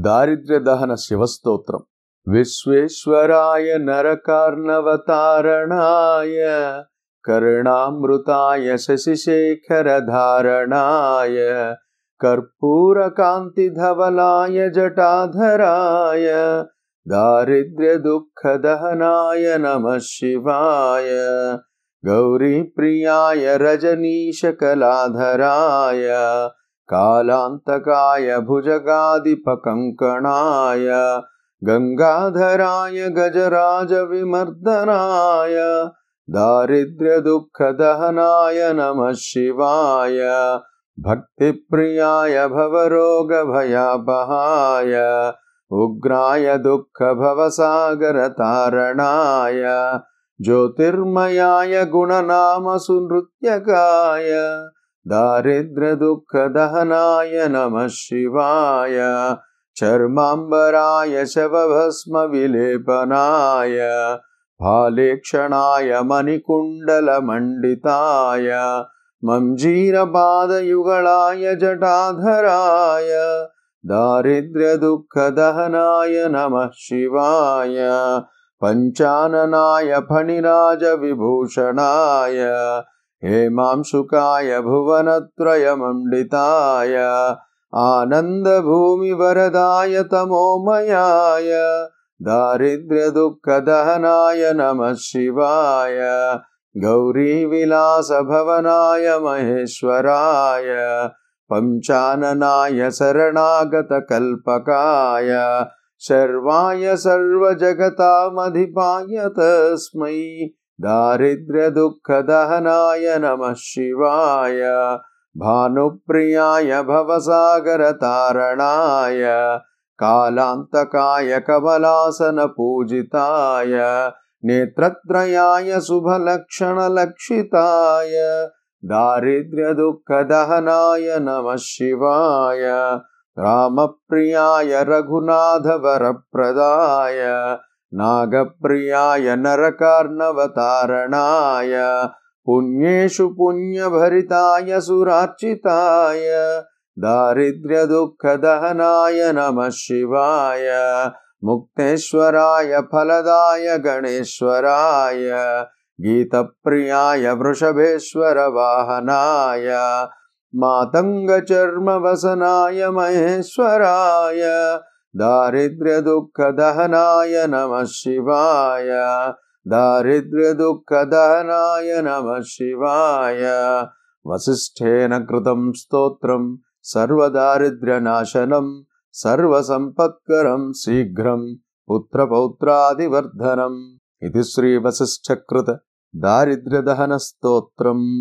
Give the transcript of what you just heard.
दारिद्र्यदहन शिवस्तोत्रम् विश्वेश्वराय नरकार्णवतारणाय कर्णामृताय शशिशेखरधारणाय कर्पूरकान्तिधवलाय जटाधराय दारिद्र्यदुःखदहनाय नमः शिवाय गौरीप्रियाय रजनीशकलाधराय कालान्तकाय भुजगादिपकङ्कणाय गङ्गाधराय गजराजविमर्दनाय दारिद्र्यदुःखदहनाय नमः शिवाय भक्तिप्रियाय भवरोगभयापहाय उग्राय दुःखभवसागरतारणाय ज्योतिर्मयाय गुणनामसुनृत्यकाय दारिद्र्यदुःखदहनाय नमः शिवाय चर्माम्बराय शवभस्मविलेपनाय फालेक्षणाय मणिकुण्डलमण्डिताय मञ्जीरपादयुगलाय जटाधराय दारिद्र्यदुःखदहनाय नमः शिवाय पञ्चाननाय फणिराजविभूषणाय हेमांशुकाय भुवनत्रयमण्डिताय आनन्दभूमिवरदाय तमोमयाय दारिद्र्यदुःखदहनाय नमः शिवाय गौरीविलासभवनाय महेश्वराय पञ्चाननाय शरणागतकल्पकाय सर्वाय सर्वजगतामधिपाय तस्मै दारिद्र्यदुःखदहनाय नमः शिवाय भानुप्रियाय भवसागरतारणाय कालान्तकाय कमलासनपूजिताय नेत्रत्रयाय शुभलक्षणलक्षिताय दारिद्र्यदुःखदहनाय नमः शिवाय रामप्रियाय रघुनाथवरप्रदाय नागप्रियाय नरकार्णवतारणाय पुण्येषु पुण्यभरिताय सुरार्चिताय दारिद्र्यदुःखदहनाय नमः शिवाय मुक्तेश्वराय फलदाय गणेश्वराय गीतप्रियाय वृषभेश्वरवाहनाय मातङ्गचर्मवसनाय महेश्वराय दारिद्र्यदुःखदहनाय नमः शिवाय दारिद्र्यदुःखदहनाय नमः शिवाय। वसिष्ठेन कृतं स्तोत्रं सर्वदारिद्र्यनाशनं सर्वसम्पत्करं शीघ्रं पुत्रपौत्रादिवर्धनम्। इति श्रीवसिष्ठकृत दारिद्र्यदहनस्तोत्रम्